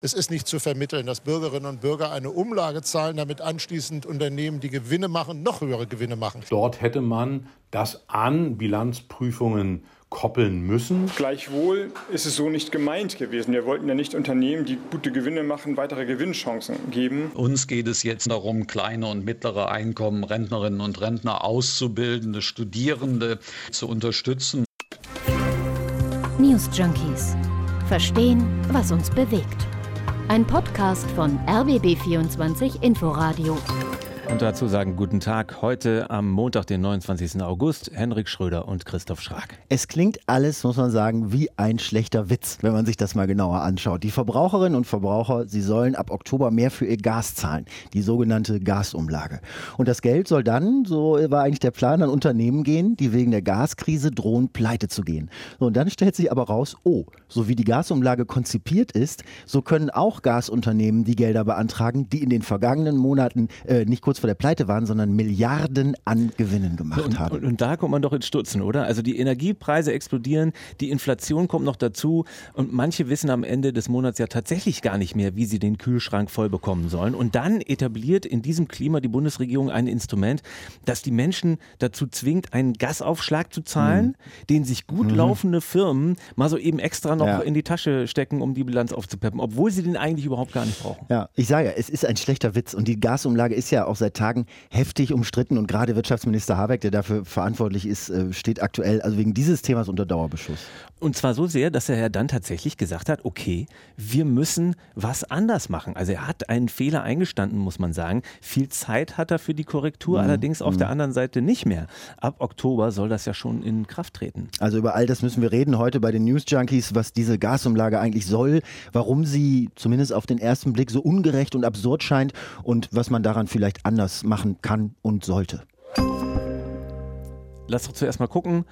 Es ist nicht zu vermitteln, dass Bürgerinnen und Bürger eine Umlage zahlen, damit anschließend Unternehmen, die Gewinne machen, noch höhere Gewinne machen. Dort hätte man das an Bilanzprüfungen koppeln müssen. Gleichwohl ist es so nicht gemeint gewesen. Wir wollten ja nicht Unternehmen, die gute Gewinne machen, weitere Gewinnchancen geben. Uns geht es jetzt darum, kleine und mittlere Einkommen, Rentnerinnen und Rentner, Auszubildende, Studierende zu unterstützen. News Junkies. Verstehen, was uns bewegt. Ein Podcast von RBB24 Inforadio. Und dazu sagen guten Tag heute am Montag, den 29. August, Henrik Schröder und Christoph Schrag. Es klingt alles, muss man sagen, wie ein schlechter Witz, wenn man sich das mal genauer anschaut. Die Verbraucherinnen und Verbraucher, sie sollen ab Oktober mehr für ihr Gas zahlen, die sogenannte Gasumlage. Und das Geld soll dann, so war eigentlich der Plan, an Unternehmen gehen, die wegen der Gaskrise drohen, pleite zu gehen. Und dann stellt sich aber raus, oh, so wie die Gasumlage konzipiert ist, so können auch Gasunternehmen die Gelder beantragen, die in den vergangenen Monaten äh, nicht kurz kurz vor der Pleite waren, sondern Milliarden an Gewinnen gemacht und, haben. Und, und, da kommt man doch ins Stutzen, oder? Also die Energiepreise explodieren, die Inflation kommt noch dazu und manche wissen am Ende des Monats ja tatsächlich gar nicht mehr, wie sie den Kühlschrank voll bekommen sollen. Und dann etabliert in diesem Klima die Bundesregierung ein Instrument, das die Menschen dazu zwingt, einen Gasaufschlag zu zahlen, mhm. den sich gut mhm. laufende Firmen mal so eben extra noch ja. in die Tasche stecken, um die Bilanz aufzupeppen, obwohl sie den eigentlich überhaupt gar nicht brauchen. Ja, ich sage ja, es ist ein schlechter Witz und die Gasumlage ist ja auch seit seit Tagen heftig umstritten und gerade Wirtschaftsminister Habeck, der dafür verantwortlich ist, äh, steht aktuell also wegen dieses Themas unter Dauerbeschuss. Und zwar so sehr, dass er ja dann tatsächlich gesagt hat, okay, wir müssen was anders machen. Also er hat einen Fehler eingestanden, muss man sagen. Viel Zeit hat er für die Korrektur, mhm. allerdings auf mhm. der anderen Seite nicht mehr. Ab Oktober soll das ja schon in Kraft treten. Also über all das müssen wir reden heute bei den News Junkies, was diese Gasumlage eigentlich soll, warum sie zumindest auf den ersten Blick so ungerecht und absurd scheint und was man daran vielleicht anders machen kann und sollte. Lass doch zuerst mal gucken,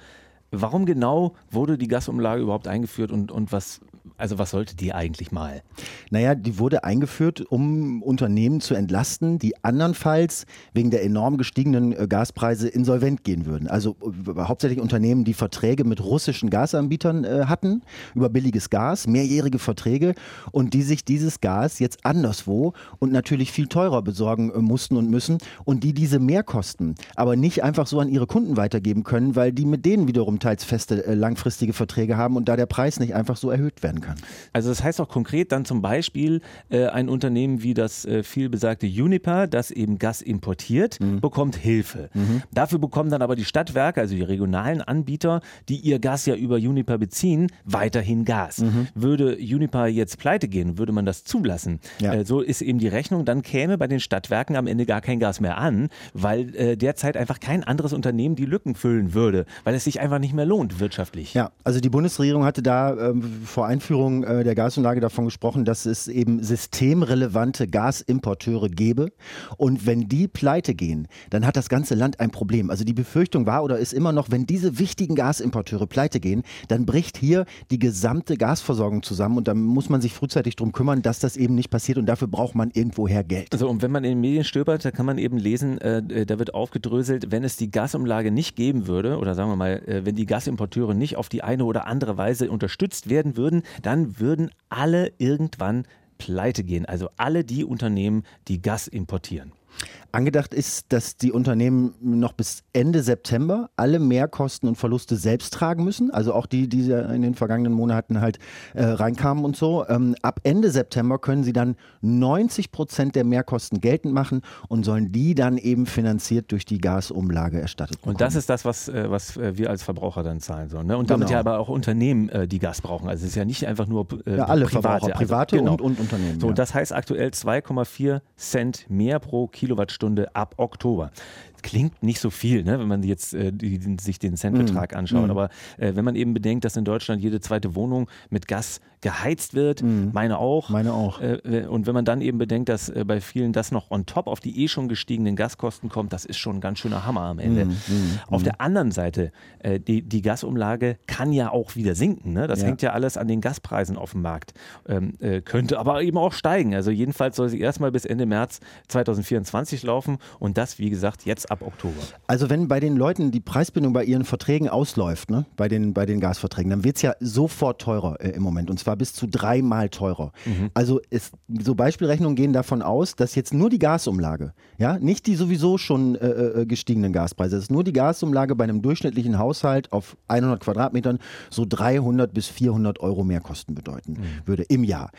warum genau wurde die Gasumlage überhaupt eingeführt und, und was, also was sollte die eigentlich mal? Naja, die wurde eingeführt, um Unternehmen zu entlasten, die andernfalls wegen der enorm gestiegenen äh, Gaspreise insolvent gehen würden. Also äh, hauptsächlich Unternehmen, die Verträge mit russischen Gasanbietern äh, hatten über billiges Gas, mehrjährige Verträge und die sich dieses Gas jetzt anderswo und natürlich viel teurer besorgen äh, mussten und müssen und die diese Mehrkosten aber nicht einfach so an ihre Kunden weitergeben können, weil die mit denen wiederum teils feste äh, langfristige Verträge haben und da der Preis nicht einfach so erhöht werden kann kann. Also das heißt auch konkret dann zum Beispiel äh, ein Unternehmen wie das äh, vielbesagte Uniper, das eben Gas importiert, mhm. bekommt Hilfe. Mhm. Dafür bekommen dann aber die Stadtwerke, also die regionalen Anbieter, die ihr Gas ja über Uniper beziehen, weiterhin Gas. Mhm. Würde Uniper jetzt pleite gehen, würde man das zulassen. Ja. Äh, so ist eben die Rechnung, dann käme bei den Stadtwerken am Ende gar kein Gas mehr an, weil äh, derzeit einfach kein anderes Unternehmen die Lücken füllen würde, weil es sich einfach nicht mehr lohnt wirtschaftlich. Ja, also die Bundesregierung hatte da ähm, vor Einführung Einführung äh, der Gasumlage davon gesprochen, dass es eben systemrelevante Gasimporteure gäbe. Und wenn die pleite gehen, dann hat das ganze Land ein Problem. Also die Befürchtung war oder ist immer noch, wenn diese wichtigen Gasimporteure pleite gehen, dann bricht hier die gesamte Gasversorgung zusammen. Und da muss man sich frühzeitig darum kümmern, dass das eben nicht passiert. Und dafür braucht man irgendwoher Geld. Also und wenn man in den Medien stöbert, da kann man eben lesen, äh, da wird aufgedröselt, wenn es die Gasumlage nicht geben würde, oder sagen wir mal, äh, wenn die Gasimporteure nicht auf die eine oder andere Weise unterstützt werden würden, dann würden alle irgendwann pleite gehen. Also alle die Unternehmen, die Gas importieren. Angedacht ist, dass die Unternehmen noch bis Ende September alle Mehrkosten und Verluste selbst tragen müssen. Also auch die, die in den vergangenen Monaten halt äh, reinkamen und so. Ähm, ab Ende September können sie dann 90 Prozent der Mehrkosten geltend machen und sollen die dann eben finanziert durch die Gasumlage erstattet bekommen. Und das ist das, was, äh, was äh, wir als Verbraucher dann zahlen sollen. Ne? Und damit genau. ja aber auch Unternehmen, äh, die Gas brauchen. Also es ist ja nicht einfach nur äh, ja, alle private, Verbraucher, private also, genau. und, und, Unternehmen. So, ja. das heißt aktuell 2,4 Cent mehr pro Kilowattstunde ab Oktober klingt nicht so viel, ne, wenn man jetzt äh, die, sich den Centbetrag mm. anschaut. Mm. Aber äh, wenn man eben bedenkt, dass in Deutschland jede zweite Wohnung mit Gas geheizt wird, mm. meine auch. Meine auch. Äh, und wenn man dann eben bedenkt, dass äh, bei vielen das noch on top auf die eh schon gestiegenen Gaskosten kommt, das ist schon ein ganz schöner Hammer am Ende. Mm, mm, auf der anderen Seite, äh, die, die Gasumlage kann ja auch wieder sinken. Ne? Das ja. hängt ja alles an den Gaspreisen auf dem Markt. Ähm, äh, könnte aber eben auch steigen. Also jedenfalls soll sie erstmal bis Ende März 2024 laufen und das, wie gesagt, jetzt ab ab Oktober? Also wenn bei den Leuten die Preisbindung bei ihren Verträgen ausläuft, ne, bei, den, bei den Gasverträgen, dann wird es ja sofort teurer äh, im Moment und zwar bis zu dreimal teurer. Mhm. Also es, so Beispielrechnungen gehen davon aus, dass jetzt nur die Gasumlage, ja, nicht die sowieso schon äh, äh gestiegenen Gaspreise, es ist nur die Gasumlage bei einem durchschnittlichen Haushalt auf 100 Quadratmetern so 300 bis 400 Euro mehr Kosten bedeuten mhm. würde im Jahr.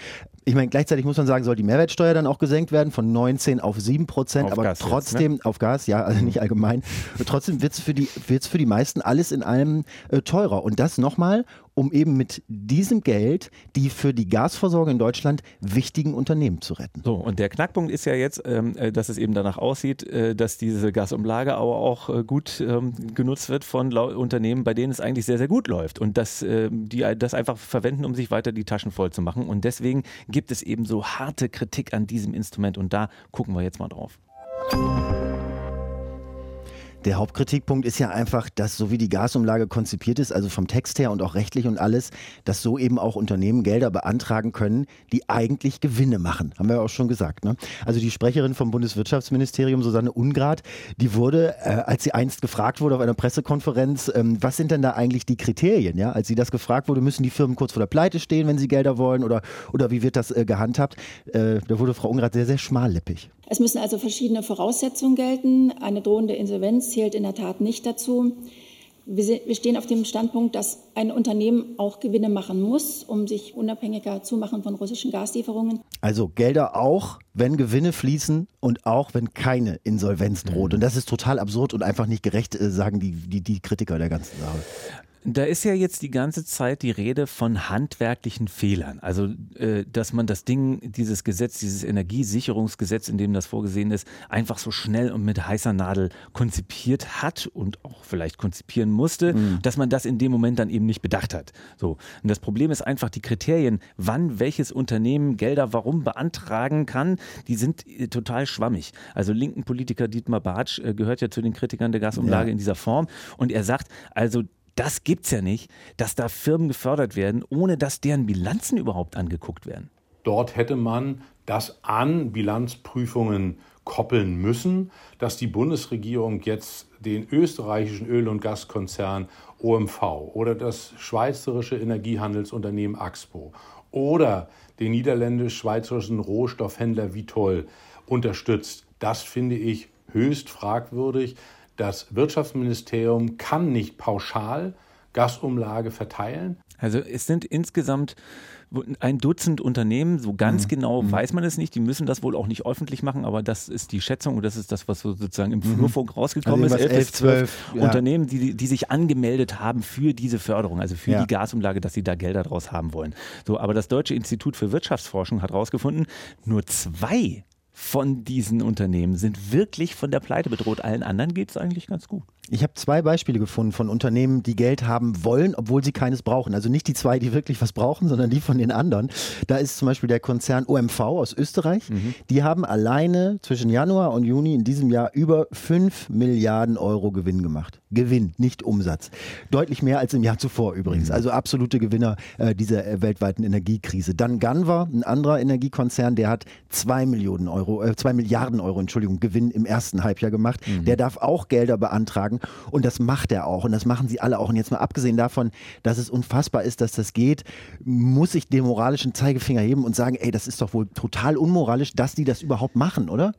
Ich meine, gleichzeitig muss man sagen, soll die Mehrwertsteuer dann auch gesenkt werden von 19 auf 7 Prozent, aber Gas trotzdem jetzt, ne? auf Gas, ja, also nicht allgemein. trotzdem wird es für, die, für die meisten alles in allem äh, teurer. Und das nochmal, um eben mit diesem Geld die für die Gasversorgung in Deutschland wichtigen Unternehmen zu retten. So, und der Knackpunkt ist ja jetzt, ähm, äh, dass es eben danach aussieht, äh, dass diese Gasumlage aber auch äh, gut ähm, genutzt wird von Unternehmen, bei denen es eigentlich sehr, sehr gut läuft und dass äh, die das einfach verwenden, um sich weiter die Taschen voll zu machen. Und deswegen gibt es eben so harte Kritik an diesem Instrument und da gucken wir jetzt mal drauf. Der Hauptkritikpunkt ist ja einfach, dass so wie die Gasumlage konzipiert ist, also vom Text her und auch rechtlich und alles, dass so eben auch Unternehmen Gelder beantragen können, die eigentlich Gewinne machen. Haben wir ja auch schon gesagt. Ne? Also die Sprecherin vom Bundeswirtschaftsministerium, Susanne Ungrad, die wurde, äh, als sie einst gefragt wurde auf einer Pressekonferenz, ähm, was sind denn da eigentlich die Kriterien? Ja? Als sie das gefragt wurde, müssen die Firmen kurz vor der Pleite stehen, wenn sie Gelder wollen oder, oder wie wird das äh, gehandhabt? Äh, da wurde Frau Ungrad sehr, sehr schmallippig. Es müssen also verschiedene Voraussetzungen gelten. Eine drohende Insolvenz zählt in der Tat nicht dazu. Wir stehen auf dem Standpunkt, dass ein Unternehmen auch Gewinne machen muss, um sich unabhängiger zu machen von russischen Gaslieferungen. Also Gelder auch, wenn Gewinne fließen und auch wenn keine Insolvenz droht. Mhm. Und das ist total absurd und einfach nicht gerecht, äh, sagen die, die, die Kritiker der ganzen Sache. Da ist ja jetzt die ganze Zeit die Rede von handwerklichen Fehlern. Also, äh, dass man das Ding, dieses Gesetz, dieses Energiesicherungsgesetz, in dem das vorgesehen ist, einfach so schnell und mit heißer Nadel konzipiert hat und auch vielleicht konzipieren musste, mhm. dass man das in dem Moment dann eben nicht bedacht hat. So. Und das Problem ist einfach die Kriterien, wann welches Unternehmen Gelder warum beantragen kann, die sind äh, total schwammig. Also linken Politiker Dietmar Bartsch äh, gehört ja zu den Kritikern der Gasumlage ja. in dieser Form und er sagt, also das gibt's ja nicht, dass da Firmen gefördert werden, ohne dass deren Bilanzen überhaupt angeguckt werden. Dort hätte man das an Bilanzprüfungen koppeln müssen, dass die Bundesregierung jetzt den österreichischen Öl- und Gaskonzern OMV oder das schweizerische Energiehandelsunternehmen Axpo oder den niederländisch-schweizerischen Rohstoffhändler Vitol unterstützt. Das finde ich höchst fragwürdig. Das Wirtschaftsministerium kann nicht pauschal Gasumlage verteilen. Also es sind insgesamt ein Dutzend Unternehmen, so ganz mhm. genau mhm. weiß man es nicht, die müssen das wohl auch nicht öffentlich machen, aber das ist die Schätzung und das ist das, was sozusagen im mhm. Flurfunk rausgekommen also ist. Elf bis zwölf ja. Unternehmen, die, die sich angemeldet haben für diese Förderung, also für ja. die Gasumlage, dass sie da Gelder draus haben wollen. So, aber das Deutsche Institut für Wirtschaftsforschung hat herausgefunden, nur zwei von diesen Unternehmen sind wirklich von der Pleite bedroht. Allen anderen geht es eigentlich ganz gut. Ich habe zwei Beispiele gefunden von Unternehmen, die Geld haben wollen, obwohl sie keines brauchen. Also nicht die zwei, die wirklich was brauchen, sondern die von den anderen. Da ist zum Beispiel der Konzern OMV aus Österreich. Mhm. Die haben alleine zwischen Januar und Juni in diesem Jahr über 5 Milliarden Euro Gewinn gemacht. Gewinn, nicht Umsatz. Deutlich mehr als im Jahr zuvor übrigens. Mhm. Also absolute Gewinner äh, dieser äh, weltweiten Energiekrise. Dann Ganva, ein anderer Energiekonzern, der hat 2 Millionen Euro, äh, 2 Milliarden Euro, Entschuldigung, Gewinn im ersten Halbjahr gemacht. Mhm. Der darf auch Gelder beantragen und das macht er auch. Und das machen sie alle auch. Und jetzt mal abgesehen davon, dass es unfassbar ist, dass das geht, muss ich den moralischen Zeigefinger heben und sagen, ey, das ist doch wohl total unmoralisch, dass die das überhaupt machen, oder?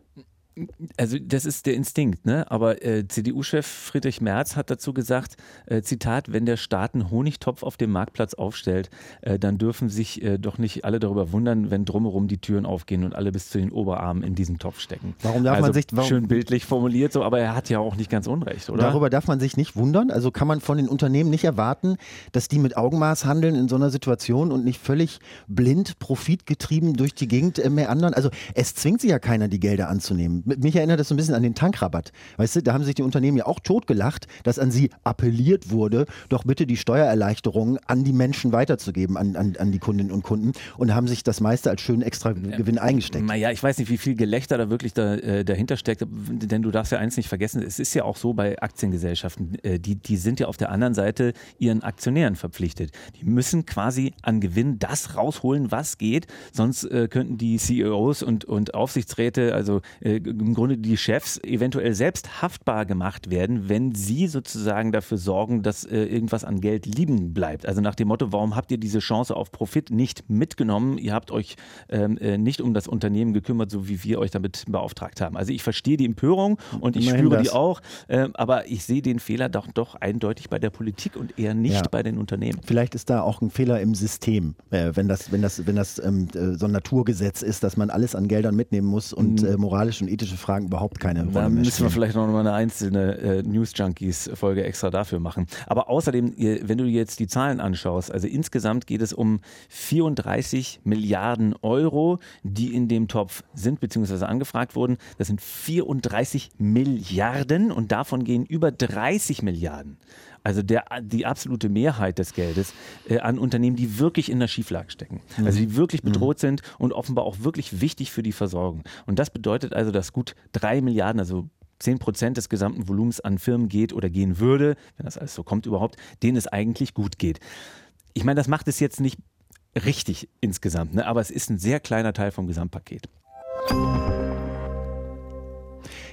Also das ist der Instinkt, ne? Aber äh, CDU-Chef Friedrich Merz hat dazu gesagt, äh, Zitat, wenn der Staat einen Honigtopf auf dem Marktplatz aufstellt, äh, dann dürfen sich äh, doch nicht alle darüber wundern, wenn drumherum die Türen aufgehen und alle bis zu den Oberarmen in diesem Topf stecken. Warum darf also, man sich warum, schön bildlich formuliert so, aber er hat ja auch nicht ganz unrecht, oder? Darüber darf man sich nicht wundern. Also kann man von den Unternehmen nicht erwarten, dass die mit Augenmaß handeln in so einer Situation und nicht völlig blind, profitgetrieben durch die Gegend äh, mehr anderen. Also es zwingt sich ja keiner, die Gelder anzunehmen mich erinnert das so ein bisschen an den Tankrabatt. Weißt du, da haben sich die Unternehmen ja auch totgelacht, dass an sie appelliert wurde, doch bitte die Steuererleichterungen an die Menschen weiterzugeben, an, an, an die Kundinnen und Kunden und haben sich das meiste als schönen extra Gewinn eingesteckt. Naja, ich weiß nicht, wie viel Gelächter da wirklich da, äh, dahinter steckt, denn du darfst ja eins nicht vergessen, es ist ja auch so bei Aktiengesellschaften, äh, die, die sind ja auf der anderen Seite ihren Aktionären verpflichtet. Die müssen quasi an Gewinn das rausholen, was geht, sonst äh, könnten die CEOs und, und Aufsichtsräte, also äh, im Grunde die Chefs eventuell selbst haftbar gemacht werden, wenn sie sozusagen dafür sorgen, dass äh, irgendwas an Geld liegen bleibt. Also nach dem Motto, warum habt ihr diese Chance auf Profit nicht mitgenommen? Ihr habt euch ähm, äh, nicht um das Unternehmen gekümmert, so wie wir euch damit beauftragt haben. Also ich verstehe die Empörung und ich Immerhin spüre das. die auch, äh, aber ich sehe den Fehler doch, doch eindeutig bei der Politik und eher nicht ja. bei den Unternehmen. Vielleicht ist da auch ein Fehler im System, äh, wenn das, wenn das, wenn das ähm, äh, so ein Naturgesetz ist, dass man alles an Geldern mitnehmen muss und mhm. äh, moralische und ethische Fragen überhaupt keine Rolle Da müssen wir vielleicht noch mal eine einzelne äh, News Junkies Folge extra dafür machen. Aber außerdem, wenn du jetzt die Zahlen anschaust, also insgesamt geht es um 34 Milliarden Euro, die in dem Topf sind bzw. angefragt wurden. Das sind 34 Milliarden und davon gehen über 30 Milliarden also der, die absolute Mehrheit des Geldes, äh, an Unternehmen, die wirklich in der Schieflage stecken. Mhm. Also die wirklich mhm. bedroht mhm. sind und offenbar auch wirklich wichtig für die Versorgung. Und das bedeutet also, dass gut drei Milliarden, also 10 Prozent des gesamten Volumens an Firmen geht oder gehen würde, wenn das alles so kommt überhaupt, denen es eigentlich gut geht. Ich meine, das macht es jetzt nicht richtig insgesamt, ne? aber es ist ein sehr kleiner Teil vom Gesamtpaket.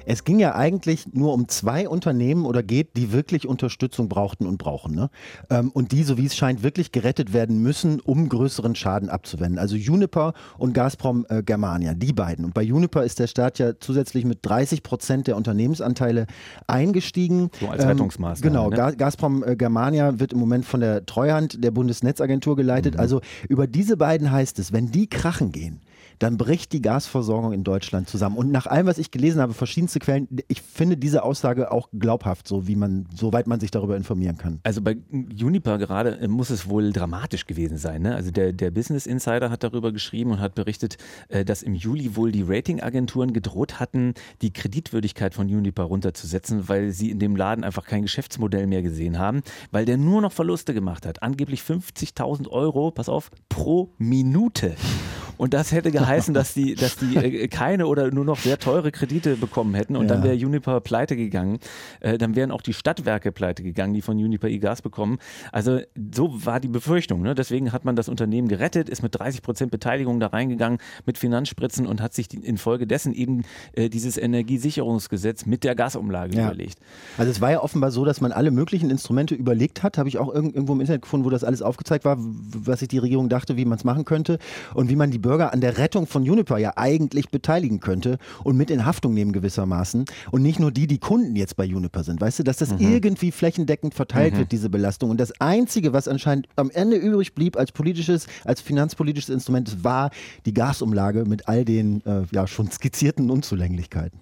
Es ging ja eigentlich nur um zwei Unternehmen oder geht, die wirklich Unterstützung brauchten und brauchen. Ne? Ähm, und die, so wie es scheint, wirklich gerettet werden müssen, um größeren Schaden abzuwenden. Also Juniper und Gazprom äh, Germania, die beiden. Und bei Juniper ist der Staat ja zusätzlich mit 30 Prozent der Unternehmensanteile eingestiegen. So als ähm, Rettungsmaßnahme. Genau, ne? Gazprom äh, Germania wird im Moment von der Treuhand der Bundesnetzagentur geleitet. Mhm. Also über diese beiden heißt es, wenn die krachen gehen, dann bricht die Gasversorgung in Deutschland zusammen. Und nach allem, was ich gelesen habe, verschiedenste Quellen, ich finde diese Aussage auch glaubhaft, so wie man, soweit man sich darüber informieren kann. Also bei Juniper gerade äh, muss es wohl dramatisch gewesen sein. Ne? Also der, der Business Insider hat darüber geschrieben und hat berichtet, äh, dass im Juli wohl die Ratingagenturen gedroht hatten, die Kreditwürdigkeit von Juniper runterzusetzen, weil sie in dem Laden einfach kein Geschäftsmodell mehr gesehen haben, weil der nur noch Verluste gemacht hat. Angeblich 50.000 Euro, pass auf, pro Minute. Und das hätte geheißen, dass die, dass die äh, keine oder nur noch sehr teure Kredite bekommen hätten. Und ja. dann wäre Juniper pleite gegangen. Äh, dann wären auch die Stadtwerke pleite gegangen, die von Juniper E-Gas bekommen. Also so war die Befürchtung. Ne? Deswegen hat man das Unternehmen gerettet, ist mit 30 Prozent Beteiligung da reingegangen, mit Finanzspritzen und hat sich infolgedessen eben äh, dieses Energiesicherungsgesetz mit der Gasumlage ja. überlegt. Also es war ja offenbar so, dass man alle möglichen Instrumente überlegt hat. Habe ich auch irgendwo im Internet gefunden, wo das alles aufgezeigt war, was sich die Regierung dachte, wie man es machen könnte und wie man die Bürger an der Rettung von Juniper ja eigentlich beteiligen könnte und mit in Haftung nehmen gewissermaßen. Und nicht nur die, die Kunden jetzt bei Juniper sind. Weißt du, dass das mhm. irgendwie flächendeckend verteilt mhm. wird, diese Belastung. Und das Einzige, was anscheinend am Ende übrig blieb als politisches, als finanzpolitisches Instrument, war die Gasumlage mit all den äh, ja schon skizzierten Unzulänglichkeiten.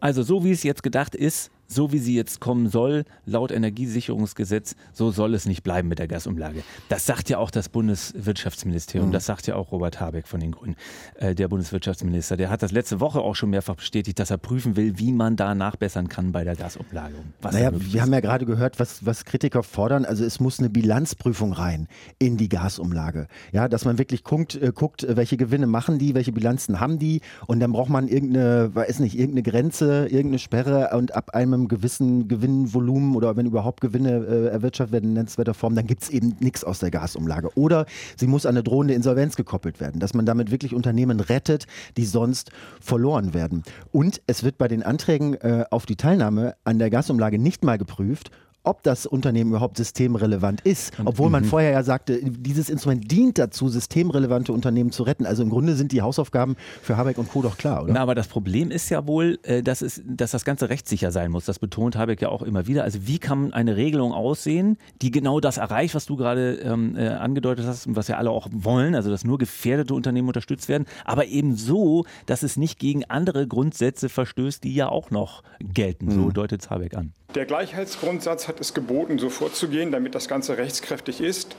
Also so wie es jetzt gedacht ist, so wie sie jetzt kommen soll, laut Energiesicherungsgesetz, so soll es nicht bleiben mit der Gasumlage. Das sagt ja auch das Bundeswirtschaftsministerium, mhm. das sagt ja auch Robert Habeck von den Grünen, äh, der Bundeswirtschaftsminister. Der hat das letzte Woche auch schon mehrfach bestätigt, dass er prüfen will, wie man da nachbessern kann bei der Gasumlage. naja, wir haben ja gerade gehört, was, was Kritiker fordern. Also es muss eine Bilanzprüfung rein in die Gasumlage. Ja, dass man wirklich guckt, äh, guckt, welche Gewinne machen die, welche Bilanzen haben die und dann braucht man irgendeine, weiß nicht, irgendeine Grenze, irgendeine Sperre und ab einem einem gewissen Gewinnvolumen oder wenn überhaupt Gewinne äh, erwirtschaftet werden in nennenswerter Form, dann gibt es eben nichts aus der Gasumlage. Oder sie muss an eine drohende Insolvenz gekoppelt werden, dass man damit wirklich Unternehmen rettet, die sonst verloren werden. Und es wird bei den Anträgen äh, auf die Teilnahme an der Gasumlage nicht mal geprüft, ob das Unternehmen überhaupt systemrelevant ist. Obwohl man mhm. vorher ja sagte, dieses Instrument dient dazu, systemrelevante Unternehmen zu retten. Also im Grunde sind die Hausaufgaben für Habeck und Co. doch klar, oder? Na, aber das Problem ist ja wohl, äh, dass, es, dass das Ganze rechtssicher sein muss. Das betont Habeck ja auch immer wieder. Also wie kann eine Regelung aussehen, die genau das erreicht, was du gerade ähm, äh, angedeutet hast und was ja alle auch wollen, also dass nur gefährdete Unternehmen unterstützt werden, aber eben so, dass es nicht gegen andere Grundsätze verstößt, die ja auch noch gelten. So mhm. deutet Habeck an. Der Gleichheitsgrundsatz hat es geboten, so vorzugehen, damit das Ganze rechtskräftig ist.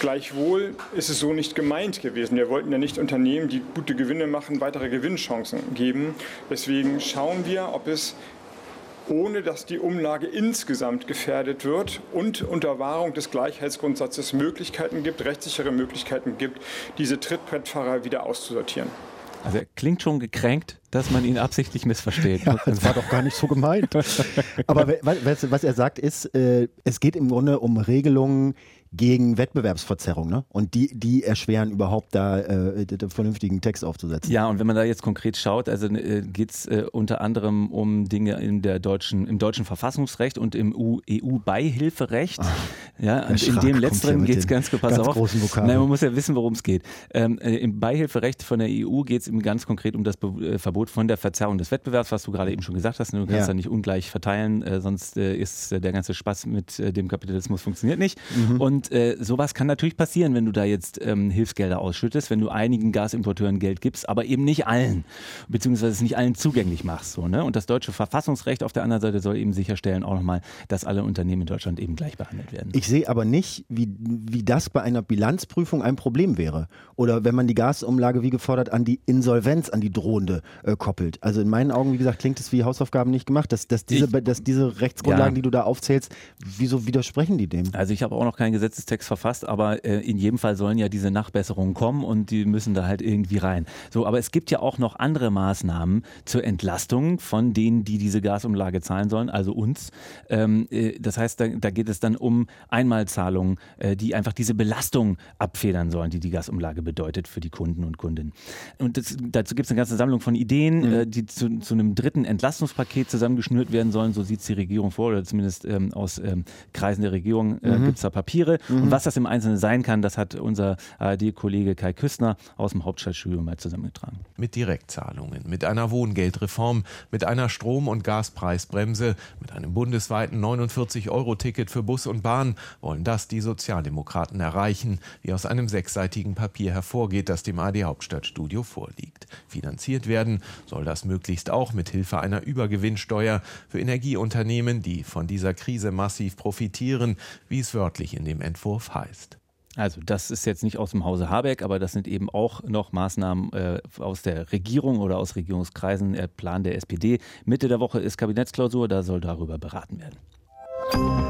Gleichwohl ist es so nicht gemeint gewesen. Wir wollten ja nicht Unternehmen, die gute Gewinne machen, weitere Gewinnchancen geben. Deswegen schauen wir, ob es ohne dass die Umlage insgesamt gefährdet wird und unter Wahrung des Gleichheitsgrundsatzes Möglichkeiten gibt, rechtssichere Möglichkeiten gibt, diese Trittbrettfahrer wieder auszusortieren. Also er klingt schon gekränkt, dass man ihn absichtlich missversteht. Ja, das war doch gar nicht so gemeint. Aber was, was er sagt ist, äh, es geht im Grunde um Regelungen, gegen Wettbewerbsverzerrung. Ne? Und die, die erschweren überhaupt da äh, den vernünftigen Text aufzusetzen. Ja, und wenn man da jetzt konkret schaut, also äh, geht es äh, unter anderem um Dinge in der deutschen, im deutschen Verfassungsrecht und im EU-Beihilferecht. Ja, und in dem letzteren geht es ganz, pass ganz auf. Nein, man muss ja wissen, worum es geht. Ähm, äh, Im Beihilferecht von der EU geht es ganz konkret um das Be äh, Verbot von der Verzerrung des Wettbewerbs, was du gerade eben schon gesagt hast. Du kannst ja, ja nicht ungleich verteilen, äh, sonst ist der ganze Spaß mit dem Kapitalismus funktioniert nicht. Mhm. Und äh, sowas kann natürlich passieren, wenn du da jetzt ähm, Hilfsgelder ausschüttest, wenn du einigen Gasimporteuren Geld gibst, aber eben nicht allen, beziehungsweise es nicht allen zugänglich machst. So, ne? Und das deutsche Verfassungsrecht auf der anderen Seite soll eben sicherstellen auch nochmal, dass alle Unternehmen in Deutschland eben gleich behandelt werden. Ich sehe aber nicht, wie, wie das bei einer Bilanzprüfung ein Problem wäre. Oder wenn man die Gasumlage wie gefordert an die Insolvenz, an die drohende äh, koppelt. Also in meinen Augen, wie gesagt, klingt es wie Hausaufgaben nicht gemacht, dass, dass, diese, ich, dass diese Rechtsgrundlagen, ja. die du da aufzählst, wieso widersprechen die dem? Also ich habe auch noch kein Gesetz Gesetzestext verfasst, aber äh, in jedem Fall sollen ja diese Nachbesserungen kommen und die müssen da halt irgendwie rein. So, aber es gibt ja auch noch andere Maßnahmen zur Entlastung von denen, die diese Gasumlage zahlen sollen, also uns. Ähm, äh, das heißt, da, da, geht es dann um Einmalzahlungen, äh, die einfach diese Belastung abfedern sollen, die die Gasumlage bedeutet für die Kunden und Kundinnen. Und das, dazu gibt es eine ganze Sammlung von Ideen, mhm. äh, die zu, zu, einem dritten Entlastungspaket zusammengeschnürt werden sollen. So sieht es die Regierung vor, oder zumindest ähm, aus ähm, Kreisen der Regierung äh, mhm. gibt es da Papiere. Mhm. Und was das im Einzelnen sein kann, das hat unser ARD-Kollege Kai Küstner aus dem Hauptstadtstudio mal zusammengetragen. Mit Direktzahlungen, mit einer Wohngeldreform, mit einer Strom- und Gaspreisbremse, mit einem bundesweiten 49-Euro-Ticket für Bus und Bahn wollen das die Sozialdemokraten erreichen, wie aus einem sechsseitigen Papier hervorgeht, das dem AD Hauptstadtstudio vorliegt. Finanziert werden soll das möglichst auch mit Hilfe einer Übergewinnsteuer für Energieunternehmen, die von dieser Krise massiv profitieren, wie es wörtlich in dem Entwurf heißt. Also das ist jetzt nicht aus dem Hause Habeck, aber das sind eben auch noch Maßnahmen äh, aus der Regierung oder aus Regierungskreisen, der Plan der SPD. Mitte der Woche ist Kabinettsklausur, da soll darüber beraten werden.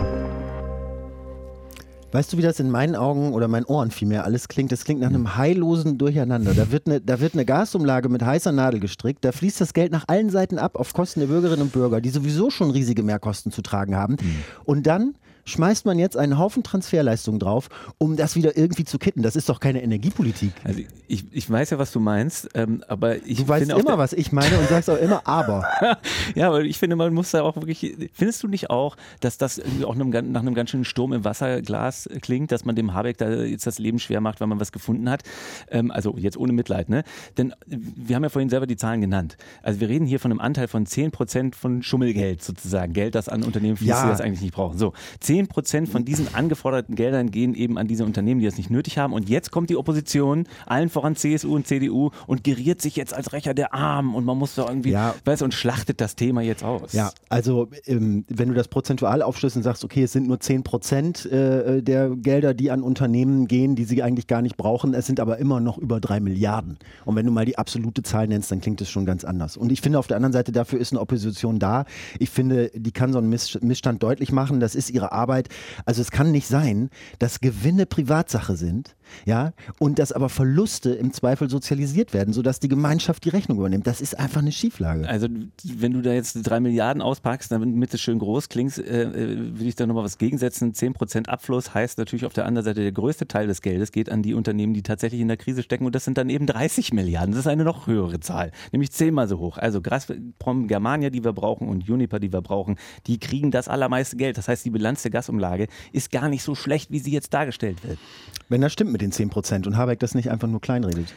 Weißt du, wie das in meinen Augen oder meinen Ohren vielmehr alles klingt? Das klingt nach einem heillosen Durcheinander. Da wird, eine, da wird eine Gasumlage mit heißer Nadel gestrickt. Da fließt das Geld nach allen Seiten ab auf Kosten der Bürgerinnen und Bürger, die sowieso schon riesige Mehrkosten zu tragen haben. Mhm. Und dann schmeißt man jetzt einen Haufen Transferleistungen drauf, um das wieder irgendwie zu kitten. Das ist doch keine Energiepolitik. Also ich, ich weiß ja, was du meinst, ähm, aber ich Du weißt immer, was ich meine und sagst auch immer aber. ja, aber ich finde, man muss da auch wirklich, findest du nicht auch, dass das auch nach einem ganz schönen Sturm im Wasserglas klingt, dass man dem Habeck da jetzt das Leben schwer macht, weil man was gefunden hat? Ähm, also jetzt ohne Mitleid, ne? Denn wir haben ja vorhin selber die Zahlen genannt. Also wir reden hier von einem Anteil von 10 Prozent von Schummelgeld sozusagen. Geld, das an Unternehmen fließt, ja. die das eigentlich nicht brauchen. So, 10 10 Prozent von diesen angeforderten Geldern gehen eben an diese Unternehmen, die das nicht nötig haben. Und jetzt kommt die Opposition, allen voran CSU und CDU, und geriert sich jetzt als Rächer der Armen. Und man muss da irgendwie, ja. weißt und schlachtet das Thema jetzt aus. Ja, also ähm, wenn du das prozentual aufschlüsselst und sagst, okay, es sind nur 10 Prozent äh, der Gelder, die an Unternehmen gehen, die sie eigentlich gar nicht brauchen. Es sind aber immer noch über drei Milliarden. Und wenn du mal die absolute Zahl nennst, dann klingt es schon ganz anders. Und ich finde auf der anderen Seite, dafür ist eine Opposition da. Ich finde, die kann so einen Missstand deutlich machen. Das ist ihre Arbeit. Arbeit. Also es kann nicht sein, dass Gewinne Privatsache sind ja, und dass aber Verluste im Zweifel sozialisiert werden, sodass die Gemeinschaft die Rechnung übernimmt. Das ist einfach eine Schieflage. Also wenn du da jetzt drei Milliarden auspackst, damit es schön groß klingt, äh, will ich da nochmal was gegensetzen. Zehn Prozent Abfluss heißt natürlich auf der anderen Seite, der größte Teil des Geldes geht an die Unternehmen, die tatsächlich in der Krise stecken und das sind dann eben 30 Milliarden. Das ist eine noch höhere Zahl, nämlich zehnmal so hoch. Also Gazprom, Germania, die wir brauchen und Uniper, die wir brauchen, die kriegen das allermeiste Geld. Das heißt, die Bilanz der Gasumlage ist gar nicht so schlecht, wie sie jetzt dargestellt wird. Wenn das stimmt mit den 10 Prozent und Habeck das nicht einfach nur kleinredet.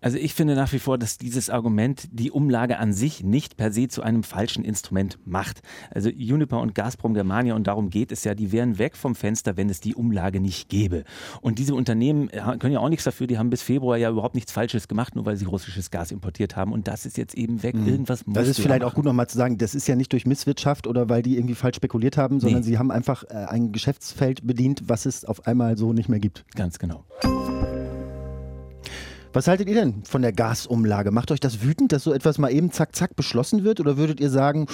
Also ich finde nach wie vor, dass dieses Argument die Umlage an sich nicht per se zu einem falschen Instrument macht. Also Uniper und Gazprom Germania, und darum geht es ja, die wären weg vom Fenster, wenn es die Umlage nicht gäbe. Und diese Unternehmen können ja auch nichts dafür, die haben bis Februar ja überhaupt nichts Falsches gemacht, nur weil sie russisches Gas importiert haben. Und das ist jetzt eben weg. Mhm. Irgendwas muss Das ist vielleicht auch gut nochmal zu sagen, das ist ja nicht durch Misswirtschaft oder weil die irgendwie falsch spekuliert haben, sondern nee. sie haben einfach äh, ein Geschäftsfeld bedient, was es auf einmal so nicht mehr gibt. Ganz genau. Was haltet ihr denn von der Gasumlage? Macht euch das wütend, dass so etwas mal eben zack, zack beschlossen wird? Oder würdet ihr sagen,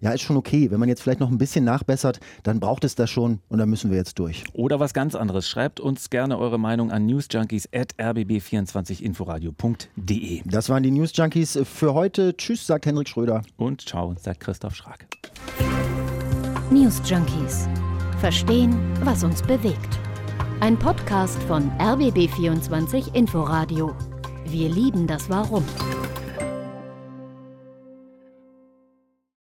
ja, ist schon okay, wenn man jetzt vielleicht noch ein bisschen nachbessert, dann braucht es das schon und dann müssen wir jetzt durch? Oder was ganz anderes. Schreibt uns gerne eure Meinung an newsjunkies.rbb24inforadio.de. Das waren die News Junkies für heute. Tschüss, sagt Henrik Schröder. Und ciao, sagt Christoph Schrag. News Junkies. Verstehen, was uns bewegt. Ein Podcast von RBB24 Inforadio. Wir lieben das Warum.